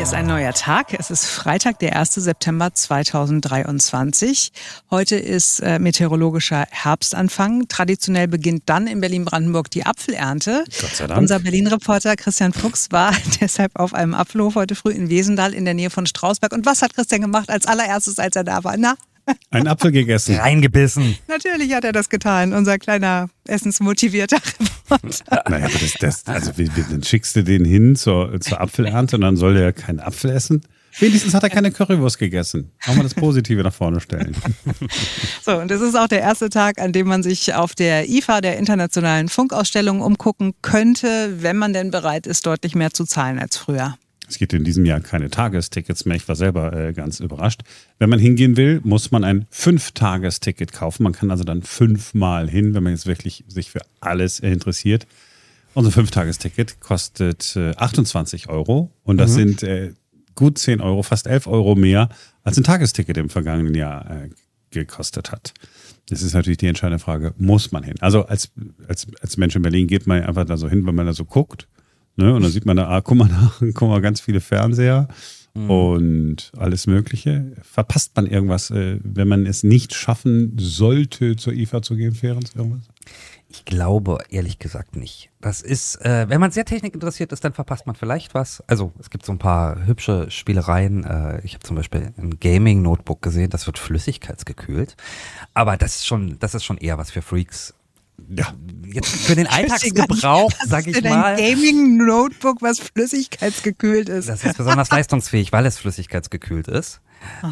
Hier ist ein neuer Tag. Es ist Freitag, der 1. September 2023. Heute ist äh, meteorologischer Herbstanfang. Traditionell beginnt dann in Berlin-Brandenburg die Apfelernte. Gott sei Dank. Unser Berlin-Reporter Christian Fuchs war deshalb auf einem Apfelhof heute früh in Wesendal in der Nähe von Strausberg. Und was hat Christian gemacht als allererstes, als er da war? Na, Einen Apfel gegessen. Reingebissen. natürlich hat er das getan, unser kleiner essensmotivierter Reporter. Naja, aber das, das, also wie, wie, dann schickst du den hin zur, zur Apfelernte und dann soll der keinen Apfel essen. Wenigstens hat er keine Currywurst gegessen. Auch mal das Positive nach vorne stellen. So, und es ist auch der erste Tag, an dem man sich auf der IFA, der Internationalen Funkausstellung, umgucken könnte, wenn man denn bereit ist, deutlich mehr zu zahlen als früher. Es gibt in diesem Jahr keine Tagestickets mehr. Ich war selber äh, ganz überrascht. Wenn man hingehen will, muss man ein Fünf-Tages-Ticket kaufen. Man kann also dann fünfmal hin, wenn man jetzt wirklich sich für alles interessiert. Unser Fünf-Tages-Ticket kostet äh, 28 Euro und das sind äh, gut 10 Euro, fast 11 Euro mehr, als ein Tagesticket im vergangenen Jahr äh, gekostet hat. Das ist natürlich die entscheidende Frage, muss man hin? Also als, als, als Mensch in Berlin geht man einfach da so hin, wenn man da so guckt. Ne? Und dann sieht man da, ah, guck mal nach, guck mal, ganz viele Fernseher und alles Mögliche. Verpasst man irgendwas, äh, wenn man es nicht schaffen sollte, zur IFA zu gehen, Ferenc, irgendwas? Ich glaube ehrlich gesagt nicht. Das ist, äh, wenn man sehr technikinteressiert ist, dann verpasst man vielleicht was. Also es gibt so ein paar hübsche Spielereien. Äh, ich habe zum Beispiel ein Gaming-Notebook gesehen, das wird flüssigkeitsgekühlt. Aber das ist schon, das ist schon eher was für Freaks. Ja. Jetzt für den Alltagsgebrauch, sag ich Für mal. dein Gaming-Notebook, was flüssigkeitsgekühlt ist. Das ist besonders leistungsfähig, weil es flüssigkeitsgekühlt ist.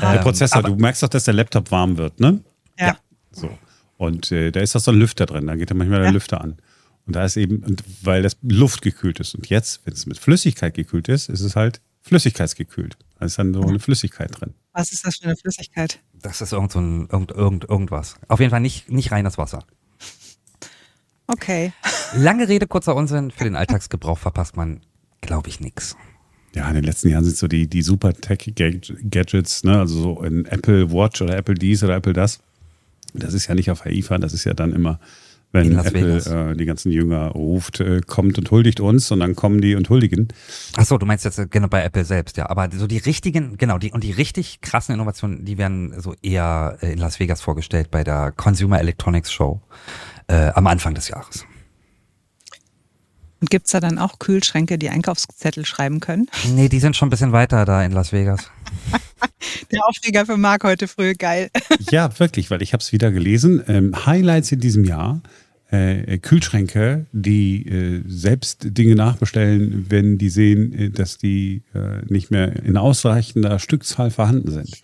Der Ähm, Prozessor, aber- du merkst doch, dass der Laptop warm wird, ne? ja. So. Und äh, da ist doch so ein Lüfter drin, da geht ja manchmal der Ja. Lüfter an. Und da ist eben, und weil das Luft gekühlt ist. Und jetzt, wenn es mit Flüssigkeit gekühlt ist, ist es halt flüssigkeitsgekühlt. Da ist dann so eine Flüssigkeit drin. Was ist das für eine Flüssigkeit? Das ist irgend so ein, irgend, irgend, irgendwas. Auf jeden Fall nicht, nicht reines Wasser. Okay. Lange Rede, kurzer Unsinn. Für den Alltagsgebrauch verpasst man, glaube ich, nix. Ja, in den letzten Jahren sind so die, die super Tech-Gadgets, ne? also so ein Apple Watch oder Apple dies oder Apple das. Das ist ja nicht auf IFA, das ist ja dann immer, wenn Apple äh, die ganzen Jünger ruft, äh, kommt und huldigt uns und dann kommen die und huldigen. Ach so, du meinst jetzt äh, genau bei Apple selbst, ja. Aber so die richtigen, genau, die und die richtig krassen Innovationen, die werden so eher äh, in Las Vegas vorgestellt bei der Consumer Electronics Show äh, am Anfang des Jahres. Und gibt's da dann auch Kühlschränke, die Einkaufszettel schreiben können? Nee, die sind schon ein bisschen weiter da in Las Vegas. Der Aufreger für Marc heute früh, geil. Ja, wirklich, weil ich habe es wieder gelesen. Ähm, Highlights in diesem Jahr. Äh, Kühlschränke, die äh, selbst Dinge nachbestellen, wenn die sehen, äh, dass die äh, nicht mehr in ausreichender Stückzahl vorhanden sind.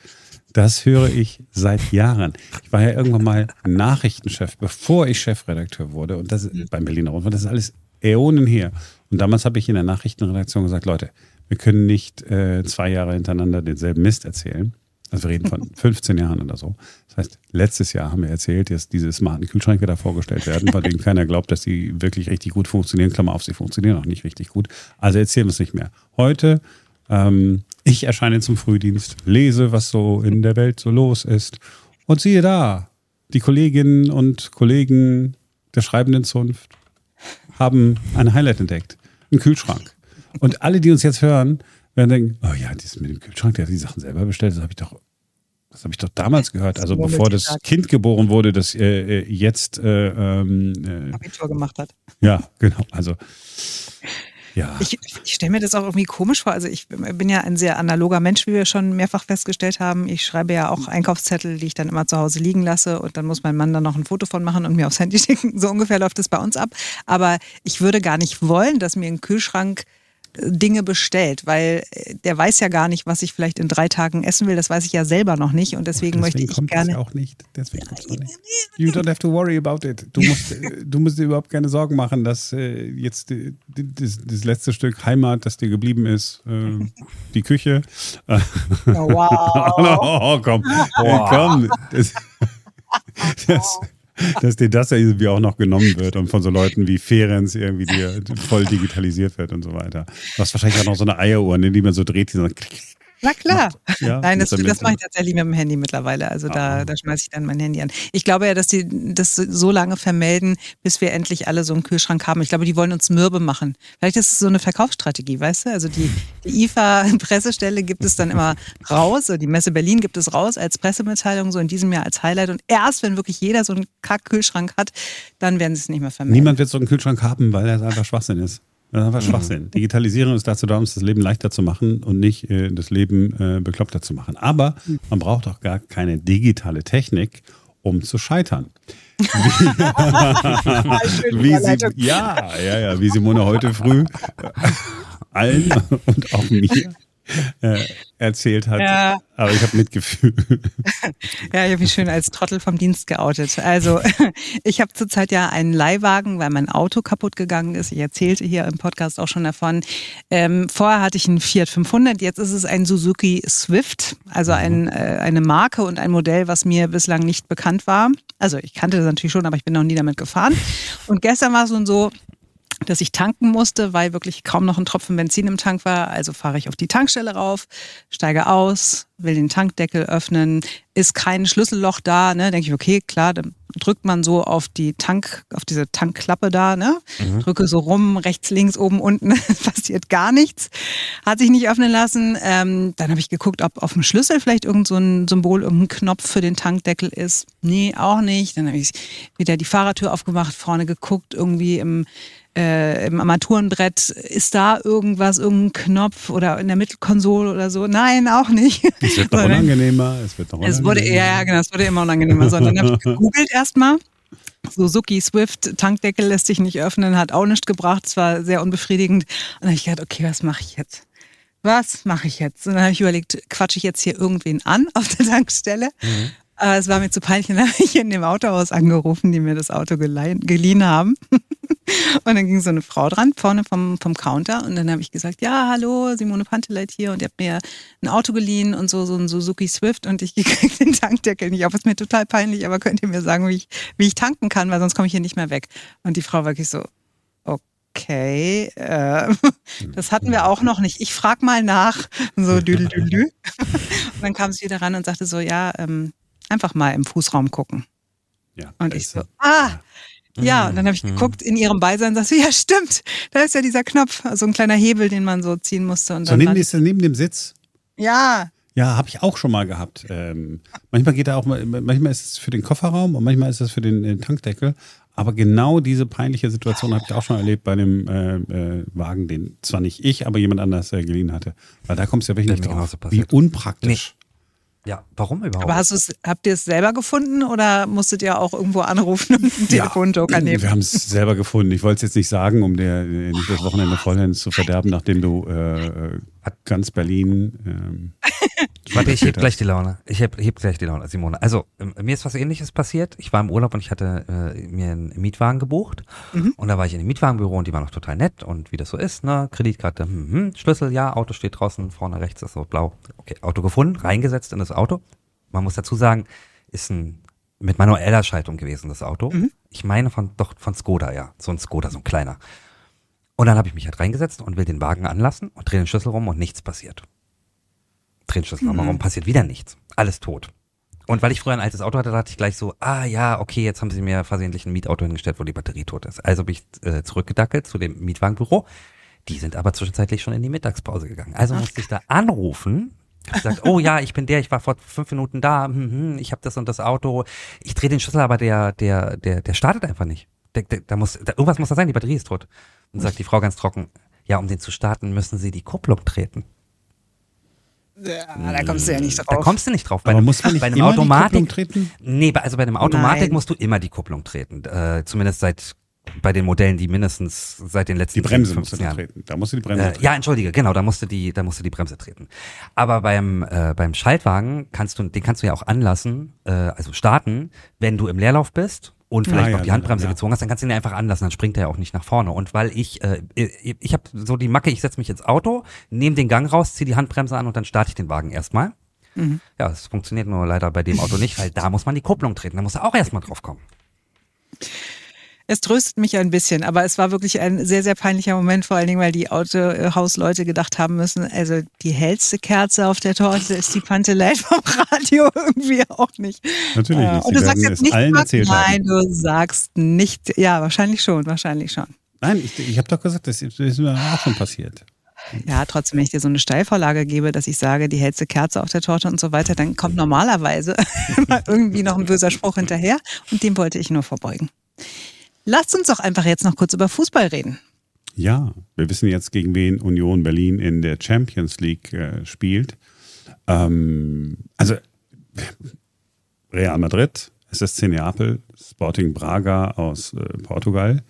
Das höre ich seit Jahren. Ich war ja irgendwann mal Nachrichtenchef, bevor ich Chefredakteur wurde. Und das beim Berliner Rundfunk, das ist alles Äonen her. Und damals habe ich in der Nachrichtenredaktion gesagt, Leute, wir können nicht äh, zwei Jahre hintereinander denselben Mist erzählen. Also wir reden von 15 Jahren oder so. Das heißt, letztes Jahr haben wir erzählt, dass diese smarten Kühlschränke da vorgestellt werden, bei denen keiner glaubt, dass die wirklich richtig gut funktionieren. Klammer auf, sie funktionieren auch nicht richtig gut. Also erzählen wir es nicht mehr. Heute, ähm, ich erscheine zum Frühdienst, lese, was so in der Welt so los ist und siehe da, die Kolleginnen und Kollegen der schreibenden Zunft haben ein Highlight entdeckt. Einen Kühlschrank. Und alle, die uns jetzt hören, werden denken, oh ja, das mit dem Kühlschrank, der hat die Sachen selber bestellt, das habe ich doch, das habe ich doch damals gehört. Also bevor die das. Kind geboren wurde, das äh, äh, jetzt äh, ähm, äh, Abitur gemacht hat. ja, genau. Also ja. Ich, ich stelle mir das auch irgendwie komisch vor. Also ich bin ja ein sehr analoger Mensch, wie wir schon mehrfach festgestellt haben. Ich schreibe ja auch Einkaufszettel, die ich dann immer zu Hause liegen lasse und dann muss mein Mann da noch ein Foto von machen und mir aufs Handy schicken. So ungefähr läuft es bei uns ab. Aber ich würde gar nicht wollen, dass mir ein Kühlschrank Dinge bestellt, weil äh, der weiß ja gar nicht, was ich vielleicht in drei Tagen essen will. Das weiß ich ja selber noch nicht und deswegen, möchte ich kommt gerne. Das auch nicht. Deswegen kommt's auch nicht. You don't have to worry about it. Du musst, äh, du musst dir überhaupt keine Sorgen machen, dass äh, jetzt äh, das, das letzte Stück Heimat, das dir geblieben ist, äh, die Küche. Oh, wow. oh, komm, äh, komm. Das, das, dass dir das ja irgendwie auch noch genommen wird und von so Leuten wie Ferenz irgendwie dir voll digitalisiert wird und so weiter. Du hast wahrscheinlich auch noch so eine Eieruhr, ne, die man so dreht, die so Na klar. Ja, Nein, das, das mache ich tatsächlich mit dem Handy mittlerweile. Also da, ah. da schmeiße ich dann mein Handy an. Ich glaube ja, dass die das so lange vermelden, bis wir endlich alle so einen Kühlschrank haben. Ich glaube, die wollen uns mürbe machen. Vielleicht ist es so eine Verkaufsstrategie, weißt du? Also die, die IFA-Pressestelle gibt es dann immer raus, die Messe Berlin gibt es raus als Pressemitteilung, so in diesem Jahr als Highlight. Und erst wenn wirklich jeder so einen Kack-Kühlschrank hat, dann werden sie es nicht mehr vermelden. Niemand wird so einen Kühlschrank haben, weil er einfach Schwachsinn ist. Das ist einfach. Schwachsinn. Digitalisierung ist dazu da, uns das Leben leichter zu machen und nicht äh, das Leben äh, bekloppter zu machen. Aber man braucht auch gar keine digitale Technik, um zu scheitern. Wie, wie sie, ja, ja, ja, wie Simone heute früh allen und auch mir äh, erzählt hat. Ja. Aber ich habe Mitgefühl. ja, ich habe mich schön als Trottel vom Dienst geoutet. Also ich habe zurzeit ja einen Leihwagen, weil mein Auto kaputt gegangen ist. Ich erzählte hier im Podcast auch schon davon. Ähm, vorher hatte ich einen Fiat 500, jetzt ist es ein Suzuki Swift, also mhm. ein, äh, eine Marke und ein Modell, was mir bislang nicht bekannt war. Also ich kannte das natürlich schon, aber ich bin noch nie damit gefahren. Und gestern war es nun so, dass ich tanken musste, weil wirklich kaum noch ein Tropfen Benzin im Tank war. Also fahre ich auf die Tankstelle rauf, steige aus, will den Tankdeckel öffnen, ist kein Schlüsselloch da, ne? Denke ich, okay, klar, dann drückt man so auf die Tank, auf diese Tankklappe da, ne? Mhm. Drücke so rum, rechts, links, oben, unten, passiert gar nichts. Hat sich nicht öffnen lassen. Ähm, dann habe ich geguckt, ob auf dem Schlüssel vielleicht irgend so ein Symbol, irgendein Knopf für den Tankdeckel ist. Nee, auch nicht. Dann habe ich wieder die Fahrertür aufgemacht, vorne geguckt, irgendwie im äh, im Armaturenbrett, ist da irgendwas, irgendein Knopf oder in der Mittelkonsole oder so? Nein, auch nicht. Es wird noch unangenehmer. Es wird noch unangenehmer. Es wurde, ja, genau, es wurde immer unangenehmer. So, dann habe ich gegoogelt erstmal. Suzuki Swift Tankdeckel lässt sich nicht öffnen, hat auch nichts gebracht, es war sehr unbefriedigend. Und dann habe ich gedacht, okay, was mache ich jetzt? Was mache ich jetzt? Und dann habe ich überlegt, quatsche ich jetzt hier irgendwen an auf der Tankstelle? Mhm. Aber es war mir zu peinlich. Dann habe ich in dem Autohaus angerufen, die mir das Auto geliehen haben. Und dann ging so eine Frau dran, vorne vom, vom Counter. Und dann habe ich gesagt, ja, hallo, Simone Panteleit hier. Und ihr habt mir ein Auto geliehen und so, so ein Suzuki Swift. Und ich kriege den Tankdeckel nicht auf. Ist mir total peinlich, aber könnt ihr mir sagen, wie ich, wie ich tanken kann, weil sonst komme ich hier nicht mehr weg. Und die Frau war wirklich so, okay, äh, das hatten wir auch noch nicht. Ich frage mal nach. So, düdel, düdel, düdel. Und dann kam sie wieder ran und sagte so, ja, ähm, einfach mal im Fußraum gucken. Ja, und ich so, ah, ja, und dann habe ich mhm. geguckt in ihrem Beisein, sagst du, ja stimmt, da ist ja dieser Knopf, so ein kleiner Hebel, den man so ziehen musste. Und so neben, ist neben dem Sitz? Ja. Ja, habe ich auch schon mal gehabt. Ähm, manchmal geht er auch, manchmal ist es für den Kofferraum und manchmal ist es für den, den Tankdeckel. Aber genau diese peinliche Situation habe ich auch schon erlebt bei dem äh, äh, Wagen, den zwar nicht ich, aber jemand anders äh, geliehen hatte. Weil da kommst du ja wirklich nicht drauf. Wie unpraktisch. Ja, warum überhaupt? Aber hast habt ihr es selber gefunden oder musstet ihr auch irgendwo anrufen und einen ja, Telefonjoker nehmen? Wir haben es selber gefunden. Ich wollte es jetzt nicht sagen, um dir nicht das Wochenende vollends zu verderben, nachdem du äh, äh ganz Berlin. Ähm, Warte, ich heb gleich die Laune. Ich heb, heb gleich die Laune, Simone. Also, ähm, mir ist was ähnliches passiert. Ich war im Urlaub und ich hatte äh, mir einen Mietwagen gebucht. Mhm. Und da war ich in dem Mietwagenbüro und die waren noch total nett und wie das so ist, ne? Kreditkarte, hm, hm, Schlüssel, ja, Auto steht draußen, vorne rechts ist so blau. Okay, Auto gefunden, reingesetzt in das Auto. Man muss dazu sagen, ist ein mit manueller Schaltung gewesen, das Auto. Mhm. Ich meine von doch von Skoda, ja. So ein Skoda, so ein kleiner. Und dann habe ich mich halt reingesetzt und will den Wagen anlassen und drehe den Schlüssel rum und nichts passiert. Dreh den Schlüssel mhm. nochmal rum, passiert wieder nichts. Alles tot. Und weil ich früher ein altes Auto hatte, dachte ich gleich so, ah ja, okay, jetzt haben sie mir versehentlich ein Mietauto hingestellt, wo die Batterie tot ist. Also bin ich äh, zurückgedackelt zu dem Mietwagenbüro. Die sind aber zwischenzeitlich schon in die Mittagspause gegangen. Also musste ich da anrufen, hab gesagt, oh ja, ich bin der, ich war vor fünf Minuten da, hm, hm, ich habe das und das Auto. Ich drehe den Schlüssel, aber der, der, der, der startet einfach nicht. Der, der, da muss, da, irgendwas muss da sein, die Batterie ist tot. Und sagt die Frau ganz trocken, ja, um den zu starten, müssen Sie die Kupplung treten. Ja, da kommst du ja nicht drauf. Da kommst du nicht drauf. Bei Aber einem, muss man nicht bei einem immer Automatik, die Kupplung treten? Nee, also bei einem Automatik Nein. musst du immer die Kupplung treten. Äh, zumindest seit bei den Modellen, die mindestens seit den letzten die Bremse 10, Jahren. treten. Da musst du die Bremse äh, treten. Ja, entschuldige, genau, da musst du die, da musst du die Bremse treten. Aber beim äh, beim Schaltwagen kannst du, den kannst du ja auch anlassen, äh, also starten, wenn du im Leerlauf bist und vielleicht ah, noch die Handbremse ja. gezogen hast, dann kannst du ihn einfach anlassen, dann springt er ja auch nicht nach vorne. Und weil ich, äh, ich habe so die Macke, ich setze mich ins Auto, nehme den Gang raus, ziehe die Handbremse an und dann starte ich den Wagen erstmal. Mhm. Ja, das funktioniert nur leider bei dem Auto nicht, weil da muss man die Kupplung treten, da muss er auch erstmal drauf kommen. Es tröstet mich ein bisschen, aber es war wirklich ein sehr, sehr peinlicher Moment, vor allen Dingen, weil die Autohausleute gedacht haben müssen, also die hellste Kerze auf der Torte ist die Panteleit vom Radio irgendwie auch nicht. Natürlich Äh, nicht. Und Sie du sagst jetzt nicht, allen erzählt nein, du sagst nicht, ja, wahrscheinlich schon, wahrscheinlich schon. Nein, ich, ich habe doch gesagt, das ist, das ist mir auch schon passiert. Ja, trotzdem, wenn ich dir so eine Steilvorlage gebe, dass ich sage, die hellste Kerze auf der Torte und so weiter, dann kommt normalerweise immer irgendwie noch ein böser Spruch hinterher und dem wollte ich nur vorbeugen. Lasst uns doch einfach jetzt noch kurz über Fußball reden. Ja, wir wissen jetzt, gegen wen Union Berlin in der Champions League äh, spielt. Ähm, also Real Madrid, SSC Neapel, Sporting Braga aus äh, Portugal.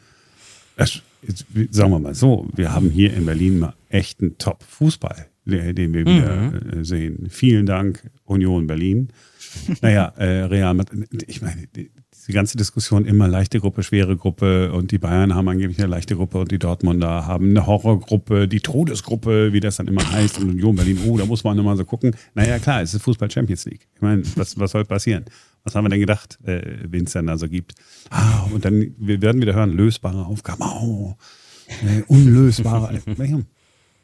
Es, jetzt, sagen wir mal so, wir haben hier in Berlin mal echten Top-Fußball, den wir wieder äh, sehen. Vielen Dank, Union Berlin. Naja, äh, Real Madrid, ich meine, diese ganze Diskussion immer leichte Gruppe, schwere Gruppe und die Bayern haben angeblich eine leichte Gruppe und die Dortmunder haben eine Horrorgruppe, die Todesgruppe, wie das dann immer heißt, und Union Berlin, oh, da muss man nochmal so gucken. Naja, klar, es ist Fußball Champions League. Ich meine, was, was soll passieren? Was haben wir denn gedacht, äh, wen es dann da so gibt? Ah, und dann, wir werden wieder hören, lösbare Aufgaben, oh, äh, unlösbare.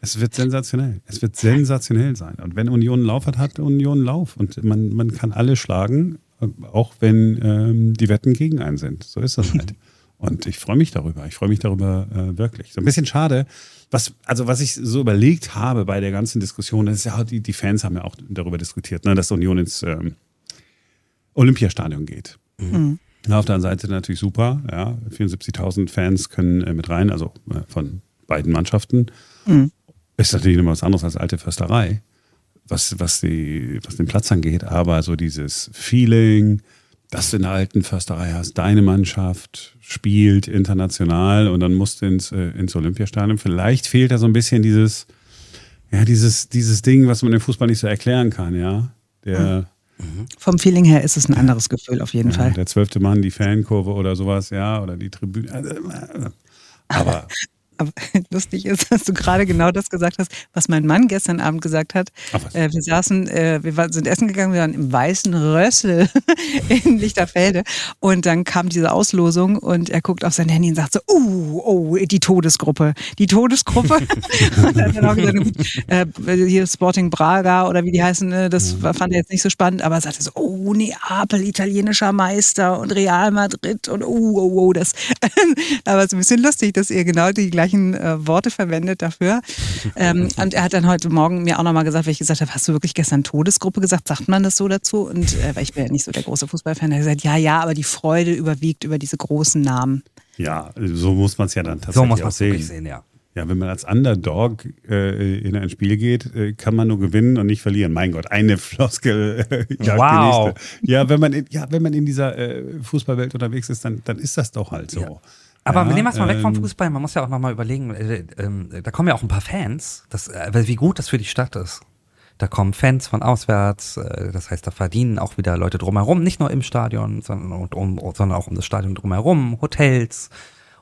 Es wird sensationell. Es wird sensationell sein. Und wenn Union Lauf hat, hat Union Lauf. Und man, man kann alle schlagen, auch wenn ähm, die Wetten gegen einen sind. So ist das halt. Und ich freue mich darüber. Ich freue mich darüber äh, wirklich. So ein bisschen schade. Was, also was ich so überlegt habe bei der ganzen Diskussion, das ist ja, die, die Fans haben ja auch darüber diskutiert, ne, dass Union ins ähm, Olympiastadion geht. Na, auf der anderen Seite natürlich super. Ja, 74.000 Fans können äh, mit rein, also äh, von beiden Mannschaften. Ist natürlich immer was anderes als alte Försterei, was, was, die, was den Platz angeht. Aber so dieses Feeling, dass du in der alten Försterei hast, deine Mannschaft spielt international und dann musst du ins, äh, ins Olympiastadion. Vielleicht fehlt da so ein bisschen dieses, ja, dieses, dieses Ding, was man im Fußball nicht so erklären kann, ja. Der, Vom Feeling her ist es ein anderes Gefühl auf jeden ja, Fall. der zwölfte Mann, die Fankurve oder sowas, ja, oder die Tribüne. Also, äh, Aber Aber lustig ist, dass du gerade genau das gesagt hast, was mein Mann gestern Abend gesagt hat. Äh, wir saßen, äh, wir war, sind essen gegangen, wir waren im Weißen Rössel in Lichterfelde und dann kam diese Auslosung und er guckt auf sein Handy und sagt so, uh, oh, die Todesgruppe, die Todesgruppe. und er hat dann auch gesagt, äh, hier Sporting Braga oder wie die heißen, äh, das fand er jetzt nicht so spannend, aber er sagte so, oh, Neapel, italienischer Meister und Real Madrid und oh, oh, oh, das. aber es ist ein bisschen lustig, dass ihr genau die gleichen äh, Worte verwendet dafür. Ähm, und er hat dann heute Morgen mir auch nochmal gesagt, weil ich gesagt habe, hast du wirklich gestern Todesgruppe gesagt? Sagt man das so dazu? Und äh, weil ich bin ja nicht so der große Fußballfan, er hat gesagt, ja, ja, aber die Freude überwiegt über diese großen Namen. ja, so muss man es ja dann tatsächlich So muss auch sehen. sehen, ja. Ja, wenn man als Underdog äh, in ein Spiel geht, äh, kann man nur gewinnen und nicht verlieren. Mein Gott, eine Floskel äh, jagt Wow. die nächste. Ja, wenn man in, ja, wenn man in dieser äh, Fußballwelt unterwegs ist, dann, dann ist das doch halt so. Ja. Aber ja, wir nehmen erst mal weg vom ähm, Fußball. Man muss ja auch nochmal überlegen, äh, ähm, da kommen ja auch ein paar Fans, das, äh, wie gut das für die Stadt ist. Da kommen Fans von auswärts, äh, das heißt, da verdienen auch wieder Leute drumherum, nicht nur im Stadion, sondern, um, sondern auch um das Stadion drumherum, Hotels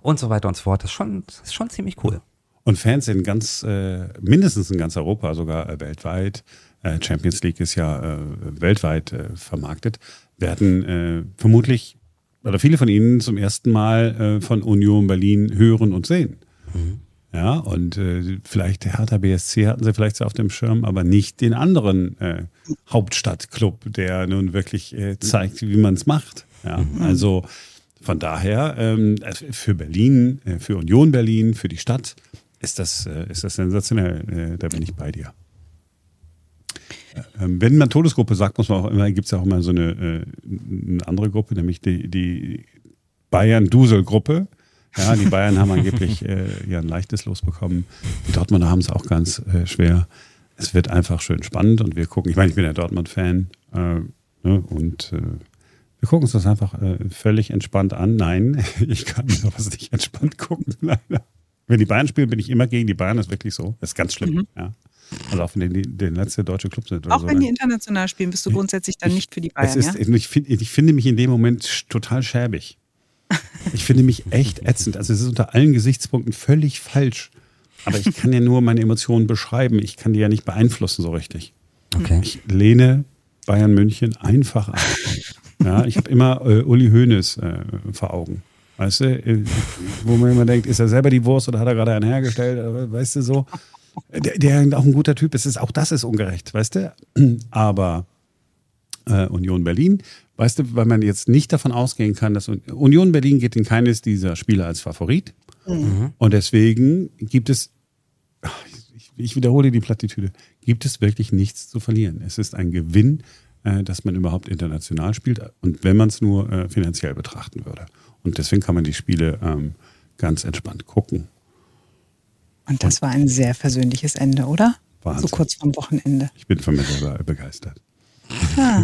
und so weiter und so fort. Das ist schon, das ist schon ziemlich cool. Und Fans in ganz, äh, mindestens in ganz Europa, sogar äh, weltweit, äh, Champions League ist ja äh, weltweit äh, vermarktet, werden äh, vermutlich, oder viele von ihnen zum ersten Mal äh, von Union Berlin hören und sehen. Ja, und äh, vielleicht der Hertha BSC hatten sie vielleicht so auf dem Schirm, aber nicht den anderen äh, Hauptstadtclub, der nun wirklich äh, zeigt, wie man es macht. Ja, also von daher ähm, für Berlin, äh, für Union Berlin, für die Stadt ist das, äh, ist das sensationell. Äh, da bin ich bei dir. Ähm, wenn man Todesgruppe sagt, muss man auch immer, gibt es ja auch immer so eine, äh, eine andere Gruppe, nämlich die, die Bayern-Dusel-Gruppe. Ja, die Bayern haben angeblich äh, ja ein leichtes Los bekommen. Die Dortmunder haben es auch ganz äh, schwer. Es wird einfach schön spannend und wir gucken. Ich meine, ich bin ja Dortmund-Fan äh, ne, und äh, wir gucken uns das einfach äh, völlig entspannt an. Nein, ich kann sowas nicht entspannt gucken, leider. Wenn die Bayern spielen, bin ich immer gegen die Bayern. Das ist wirklich so. Das ist ganz schlimm. Ja. Also auch wenn die, der letzte deutsche Club sind. Oder Auch so. wenn die international spielen, bist du grundsätzlich dann nicht für die Es Bayern, ist, ja? ich, find, ich finde mich in dem Moment total schäbig. Ich finde mich echt ätzend. Also es ist unter allen Gesichtspunkten völlig falsch. Aber ich kann ja nur meine Emotionen beschreiben. Ich kann die ja nicht beeinflussen so richtig. Okay. Ich lehne Bayern München einfach ab. Ja, ich habe immer äh, Uli Hoeneß äh, vor Augen. Weißt du, äh, wo man immer denkt, ist er selber die Wurst oder hat er gerade einen hergestellt? Weißt du so? Der, der auch ein guter Typ ist, ist, auch das ist ungerecht, weißt du? Aber äh, Union Berlin, weißt du, weil man jetzt nicht davon ausgehen kann, dass Union Berlin geht in keines dieser Spiele als Favorit. Mhm. Und deswegen gibt es, ich, ich wiederhole die Plattitüde, gibt es wirklich nichts zu verlieren. Es ist ein Gewinn, äh, dass man überhaupt international spielt und wenn man es nur äh, finanziell betrachten würde. Und deswegen kann man die Spiele ähm, ganz entspannt gucken. Und das war ein sehr versöhnliches Ende, oder? Wahnsinn. So kurz vorm Wochenende. Ich bin von mir selber begeistert. Ah.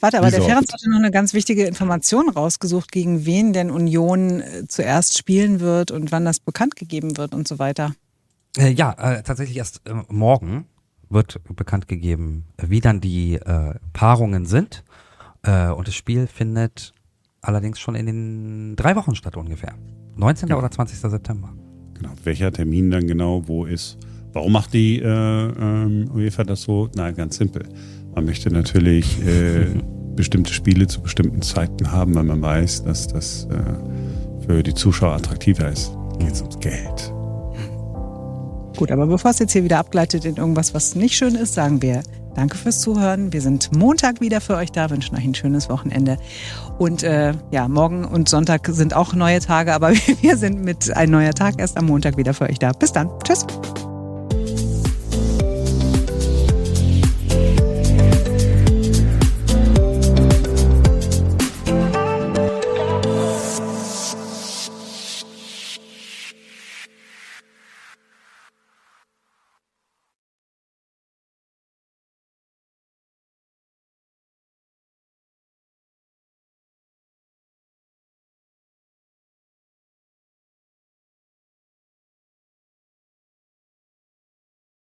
Warte, aber Wie der Ferenc hatte noch eine ganz wichtige Information rausgesucht, gegen wen denn Union äh, zuerst spielen wird und wann das bekannt gegeben wird und so weiter. Äh, ja, äh, tatsächlich erst äh, morgen wird bekannt gegeben, wie dann die äh, Paarungen sind. Äh, und das Spiel findet allerdings schon in den drei Wochen statt ungefähr. 19. Ja. oder 20. September. Genau. Welcher Termin dann genau wo ist? Warum macht die äh, ähm, UEFA das so? Na, ganz simpel. Man möchte natürlich äh, bestimmte Spiele zu bestimmten Zeiten haben, weil man weiß, dass das äh, für die Zuschauer attraktiver ist. Geht ums Geld. Gut, aber bevor es jetzt hier wieder abgleitet in irgendwas, was nicht schön ist, sagen wir Danke fürs Zuhören. Wir sind Montag wieder für euch da, wünschen euch ein schönes Wochenende. Und äh, ja, morgen und Sonntag sind auch neue Tage, aber wir sind mit ein neuer Tag erst am Montag wieder für euch da. Bis dann. Tschüss.